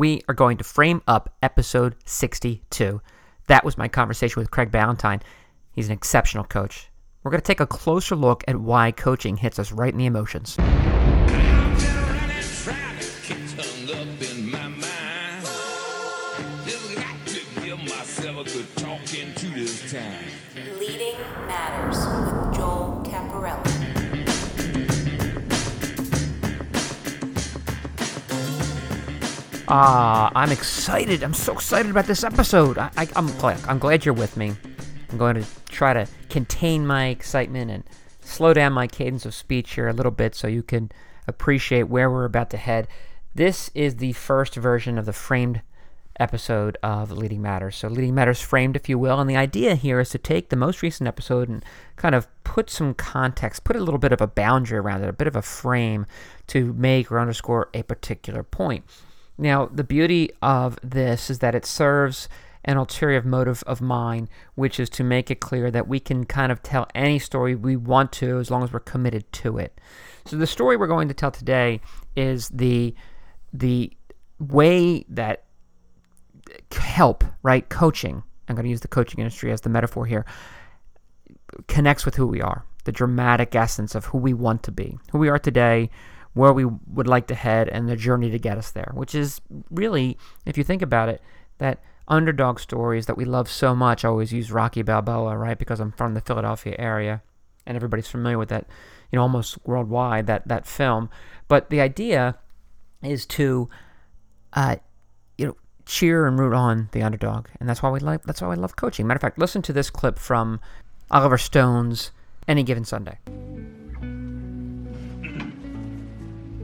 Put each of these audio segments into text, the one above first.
we are going to frame up episode 62. That was my conversation with Craig Ballantyne. He's an exceptional coach. We're going to take a closer look at why coaching hits us right in the emotions. Ah, I'm excited. I'm so excited about this episode. I, I, I'm. I'm glad you're with me. I'm going to try to contain my excitement and slow down my cadence of speech here a little bit so you can appreciate where we're about to head. This is the first version of the framed episode of Leading Matters. So, Leading Matters framed, if you will. And the idea here is to take the most recent episode and kind of put some context, put a little bit of a boundary around it, a bit of a frame to make or underscore a particular point. Now, the beauty of this is that it serves an ulterior motive of mine, which is to make it clear that we can kind of tell any story we want to as long as we're committed to it. So the story we're going to tell today is the the way that help, right? Coaching. I'm going to use the coaching industry as the metaphor here. Connects with who we are, the dramatic essence of who we want to be, who we are today, where we would like to head and the journey to get us there, which is really, if you think about it, that underdog stories that we love so much. I always use Rocky Balboa, right? Because I'm from the Philadelphia area and everybody's familiar with that, you know, almost worldwide, that, that film. But the idea is to, uh, you know, cheer and root on the underdog. And that's why we like, that's why I love coaching. Matter of fact, listen to this clip from Oliver Stone's Any Given Sunday.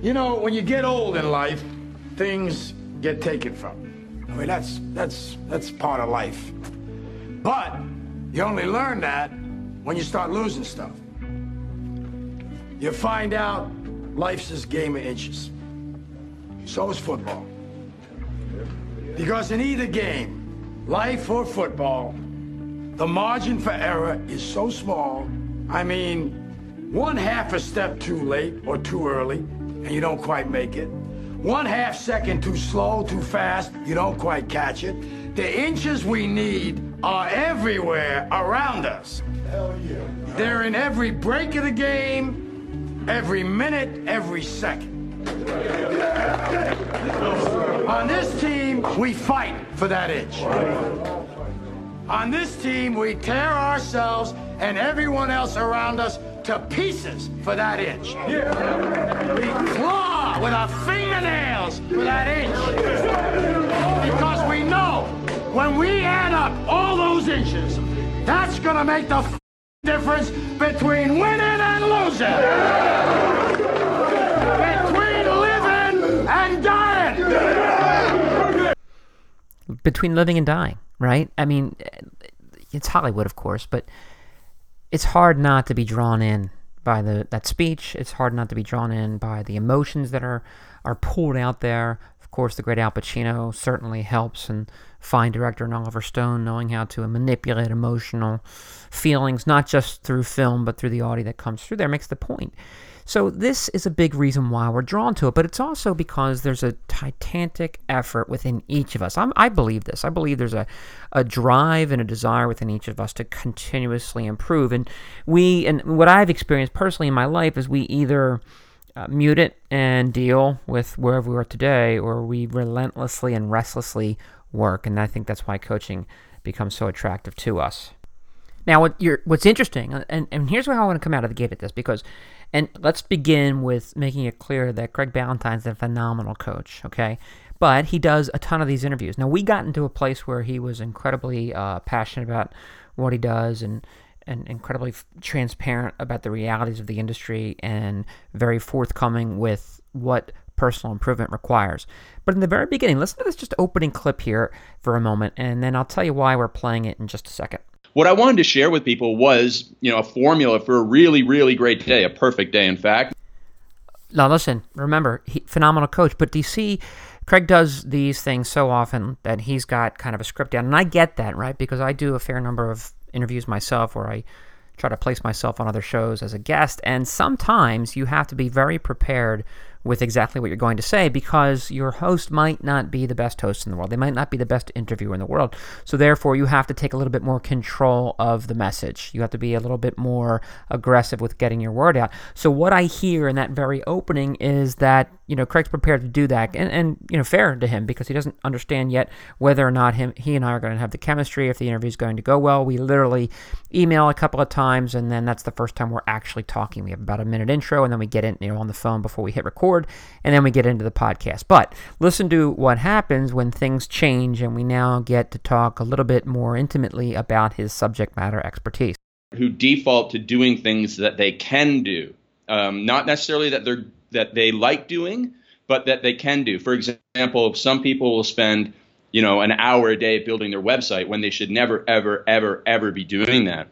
You know, when you get old in life, things get taken from you. I mean, that's that's that's part of life. But you only learn that when you start losing stuff. You find out life's this game of inches. So is football. Because in either game, life or football, the margin for error is so small. I mean, one half a step too late or too early, and you don't quite make it. One half second too slow, too fast, you don't quite catch it. The inches we need are everywhere around us. Hell yeah. They're in every break of the game, every minute, every second. On this team, we fight for that inch. On this team, we tear ourselves and everyone else around us to pieces for that inch. We claw with our fingernails for that inch. Because we know when we add up all those inches, that's gonna make the difference between winning and losing. Between living and dying. between living and dying, right? I mean, it's Hollywood, of course, but it's hard not to be drawn in by the that speech. It's hard not to be drawn in by the emotions that are are pulled out there. Of course, the great Al Pacino certainly helps, and fine director and Oliver Stone knowing how to manipulate emotional feelings, not just through film, but through the audio that comes through there, makes the point. So this is a big reason why we're drawn to it, but it's also because there's a titanic effort within each of us. I'm, I believe this. I believe there's a, a drive and a desire within each of us to continuously improve. And we, and what I've experienced personally in my life is we either uh, mute it and deal with wherever we are today, or we relentlessly and restlessly work. And I think that's why coaching becomes so attractive to us. Now, what you're, what's interesting, and, and here's where I want to come out of the gate at this, because, and let's begin with making it clear that Craig Ballantyne's a phenomenal coach, okay? But he does a ton of these interviews. Now, we got into a place where he was incredibly uh, passionate about what he does and, and incredibly transparent about the realities of the industry and very forthcoming with what personal improvement requires. But in the very beginning, listen to this just opening clip here for a moment, and then I'll tell you why we're playing it in just a second. What I wanted to share with people was, you know, a formula for a really, really great day, a perfect day, in fact. Now, listen, remember, he, phenomenal coach, but do you see, Craig does these things so often that he's got kind of a script down. And I get that, right? Because I do a fair number of interviews myself where I try to place myself on other shows as a guest. And sometimes you have to be very prepared with exactly what you're going to say because your host might not be the best host in the world. They might not be the best interviewer in the world. So, therefore, you have to take a little bit more control of the message. You have to be a little bit more aggressive with getting your word out. So, what I hear in that very opening is that, you know, Craig's prepared to do that. And, and you know, fair to him because he doesn't understand yet whether or not him, he and I are going to have the chemistry, if the interview is going to go well. We literally email a couple of times, and then that's the first time we're actually talking. We have about a minute intro, and then we get in, you know, on the phone before we hit record, and then we get into the podcast. But listen to what happens when things change, and we now get to talk a little bit more intimately about his subject matter expertise. Who default to doing things that they can do, um, not necessarily that they're that they like doing, but that they can do. For example, some people will spend you know an hour a day building their website when they should never ever ever ever be doing that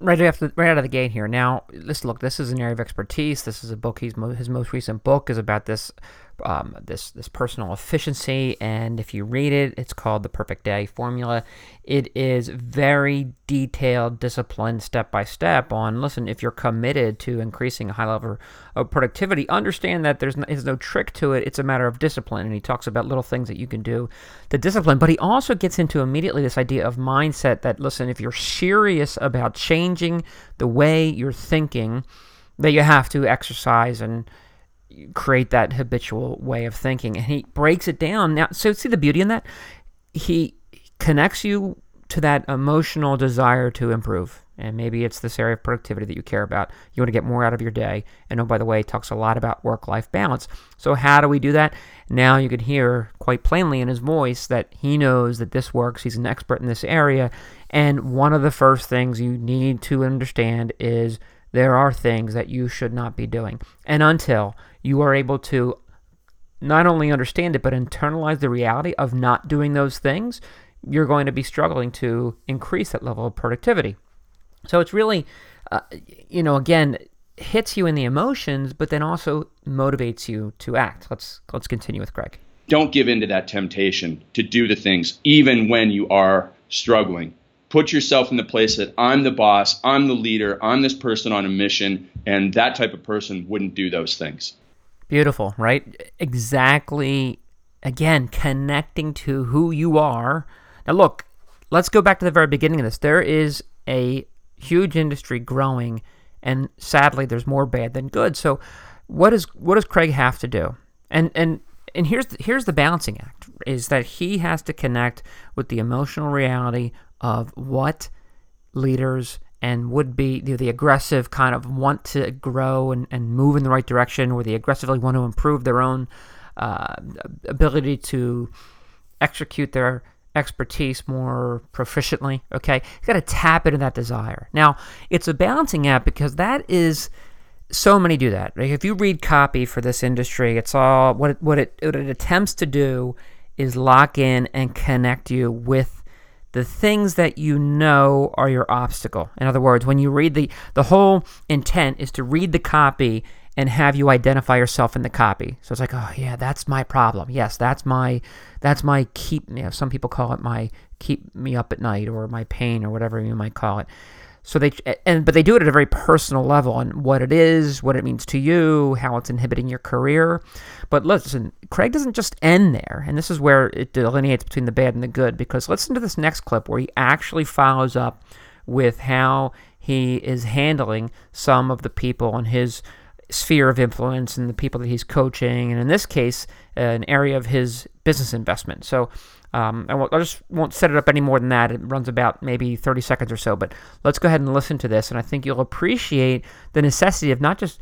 right after right out of the gate here. Now, let's look. This is an area of expertise. This is a book. He's his most recent book is about this um, this this personal efficiency. And if you read it, it's called the Perfect Day Formula. It is very detailed, disciplined, step by step. On listen, if you're committed to increasing a high level of productivity, understand that there's no, there's no trick to it. It's a matter of discipline. And he talks about little things that you can do to discipline. But he also gets into immediately this idea of mindset. That listen, if you're serious about changing the way you're thinking, that you have to exercise and create that habitual way of thinking. And he breaks it down. Now, so see the beauty in that? He connects you to that emotional desire to improve. And maybe it's this area of productivity that you care about. You want to get more out of your day. And oh, by the way, he talks a lot about work life balance. So, how do we do that? Now you can hear quite plainly in his voice that he knows that this works. He's an expert in this area. And one of the first things you need to understand is there are things that you should not be doing. And until you are able to not only understand it, but internalize the reality of not doing those things, you're going to be struggling to increase that level of productivity. So it's really, uh, you know, again, hits you in the emotions, but then also motivates you to act. Let's let's continue with Craig. Don't give in to that temptation to do the things, even when you are struggling put yourself in the place that I'm the boss, I'm the leader, I'm this person on a mission, and that type of person wouldn't do those things. Beautiful, right? Exactly. Again, connecting to who you are. Now, look, let's go back to the very beginning of this. There is a huge industry growing, and sadly, there's more bad than good. So, what is what does Craig have to do? And and and here's the, here's the balancing act: is that he has to connect with the emotional reality of what leaders and would be you know, the aggressive kind of want to grow and, and move in the right direction, or the aggressively want to improve their own uh, ability to execute their expertise more proficiently. Okay, you got to tap into that desire. Now, it's a balancing act because that is so many do that. Like If you read copy for this industry, it's all what it, what it, what it attempts to do is lock in and connect you with the things that you know are your obstacle. In other words, when you read the the whole intent is to read the copy and have you identify yourself in the copy. So it's like, oh yeah, that's my problem. Yes, that's my that's my keep. You know, some people call it my keep me up at night or my pain or whatever you might call it. So they and but they do it at a very personal level on what it is, what it means to you, how it's inhibiting your career. But listen, Craig doesn't just end there, and this is where it delineates between the bad and the good. Because listen to this next clip where he actually follows up with how he is handling some of the people in his sphere of influence and the people that he's coaching, and in this case, an area of his business investment. So um, I, won't, I just won't set it up any more than that. It runs about maybe 30 seconds or so. But let's go ahead and listen to this, and I think you'll appreciate the necessity of not just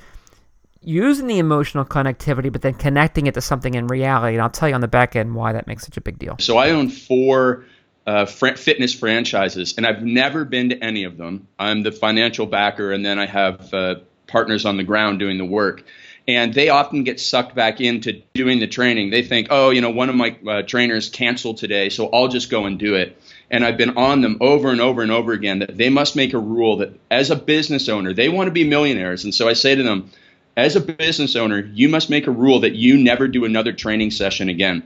using the emotional connectivity, but then connecting it to something in reality. And I'll tell you on the back end why that makes such a big deal. So I own four uh, fr- fitness franchises, and I've never been to any of them. I'm the financial backer, and then I have uh, partners on the ground doing the work and they often get sucked back into doing the training. They think, oh, you know, one of my uh, trainers canceled today, so I'll just go and do it. And I've been on them over and over and over again that they must make a rule that as a business owner, they want to be millionaires. And so I say to them, as a business owner, you must make a rule that you never do another training session again.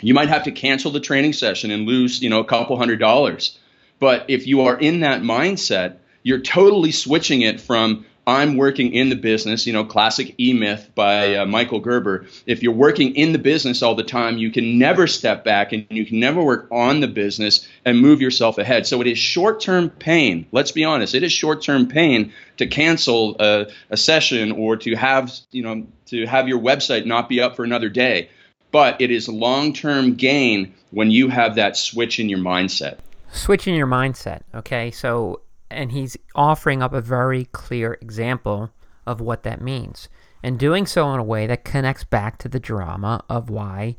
You might have to cancel the training session and lose, you know, a couple hundred dollars. But if you are in that mindset, you're totally switching it from I'm working in the business, you know, classic E Myth by uh, Michael Gerber. If you're working in the business all the time, you can never step back and you can never work on the business and move yourself ahead. So it is short term pain. Let's be honest, it is short term pain to cancel a, a session or to have, you know, to have your website not be up for another day. But it is long term gain when you have that switch in your mindset. Switch in your mindset. Okay. So and he's offering up a very clear example of what that means and doing so in a way that connects back to the drama of why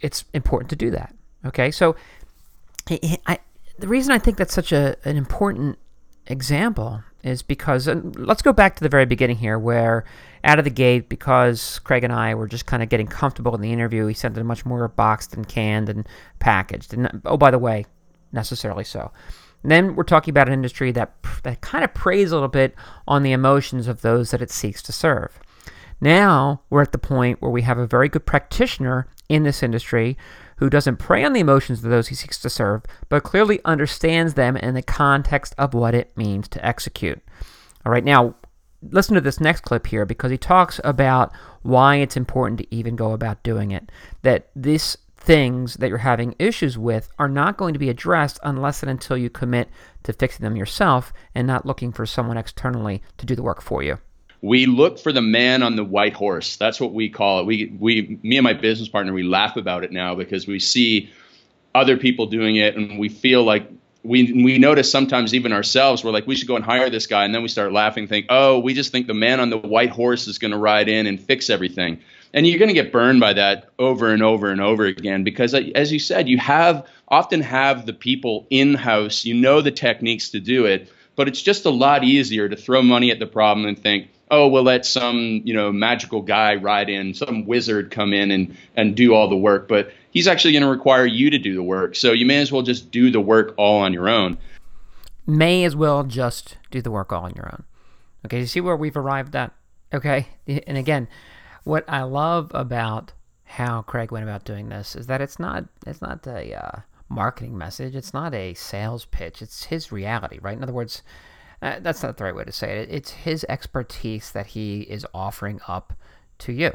it's important to do that okay? So I, the reason i think that's such a, an important example is because let's go back to the very beginning here where out of the gate because craig and i were just kind of getting comfortable in the interview he sent it much more boxed and canned and packaged and oh by the way necessarily so then we're talking about an industry that, that kind of preys a little bit on the emotions of those that it seeks to serve. Now we're at the point where we have a very good practitioner in this industry who doesn't prey on the emotions of those he seeks to serve, but clearly understands them in the context of what it means to execute. All right, now listen to this next clip here because he talks about why it's important to even go about doing it. That this things that you're having issues with are not going to be addressed unless and until you commit to fixing them yourself and not looking for someone externally to do the work for you. We look for the man on the white horse. That's what we call it. We, we, me and my business partner, we laugh about it now because we see other people doing it and we feel like we we notice sometimes even ourselves we're like we should go and hire this guy and then we start laughing think oh we just think the man on the white horse is going to ride in and fix everything and you're going to get burned by that over and over and over again because as you said you have often have the people in house you know the techniques to do it but it's just a lot easier to throw money at the problem and think oh we'll let some you know magical guy ride in some wizard come in and and do all the work but he's actually going to require you to do the work so you may as well just do the work all on your own. May as well just do the work all on your own. Okay you see where we've arrived at? Okay and again what I love about how Craig went about doing this is that it's not it's not a uh, marketing message. It's not a sales pitch. It's his reality, right? In other words, uh, that's not the right way to say it. It's his expertise that he is offering up to you,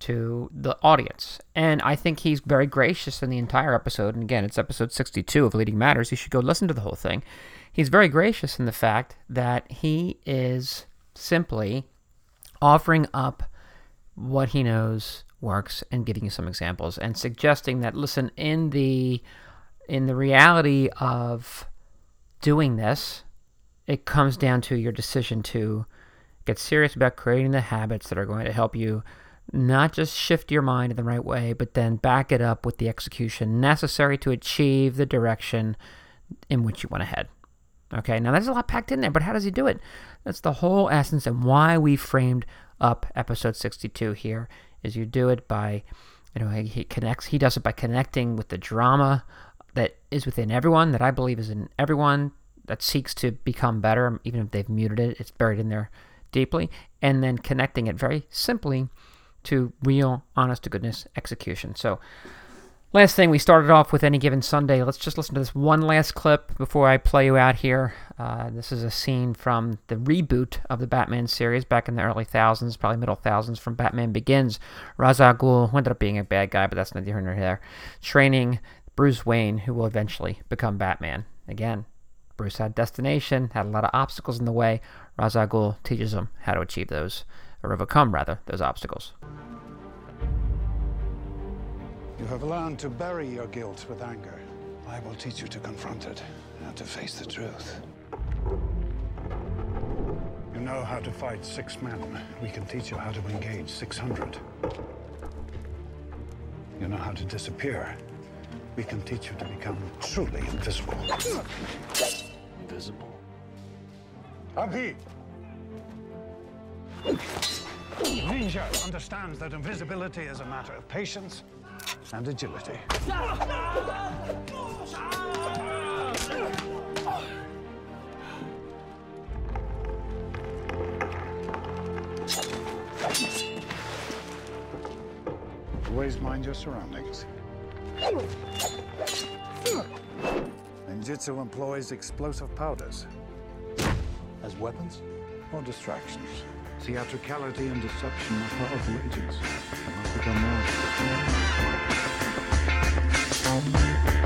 to the audience. And I think he's very gracious in the entire episode. And again, it's episode 62 of Leading Matters. You should go listen to the whole thing. He's very gracious in the fact that he is simply offering up what he knows works and giving you some examples and suggesting that listen in the in the reality of doing this it comes down to your decision to get serious about creating the habits that are going to help you not just shift your mind in the right way but then back it up with the execution necessary to achieve the direction in which you want to head okay now there's a lot packed in there but how does he do it? That's the whole essence and why we framed up episode 62 here is you do it by you know he connects he does it by connecting with the drama that is within everyone that i believe is in everyone that seeks to become better even if they've muted it it's buried in there deeply and then connecting it very simply to real honest to goodness execution. So Last thing, we started off with Any Given Sunday. Let's just listen to this one last clip before I play you out here. Uh, this is a scene from the reboot of the Batman series back in the early thousands, probably middle thousands, from Batman Begins. Ra's al Ghul, ended up being a bad guy, but that's neither here nor there, training Bruce Wayne, who will eventually become Batman. Again, Bruce had destination, had a lot of obstacles in the way. Ra's al Ghul teaches him how to achieve those, or overcome, rather, those obstacles. You have learned to bury your guilt with anger. I will teach you to confront it and to face the truth. You know how to fight six men. We can teach you how to engage 600. You know how to disappear. We can teach you to become truly invisible. Invisible? Abhi! Ninja understands that invisibility is a matter of patience and agility. Always mind your surroundings. Ninjutsu employs explosive powders. As weapons? or distractions. Theatricality and deception are powerful agents. I must become more.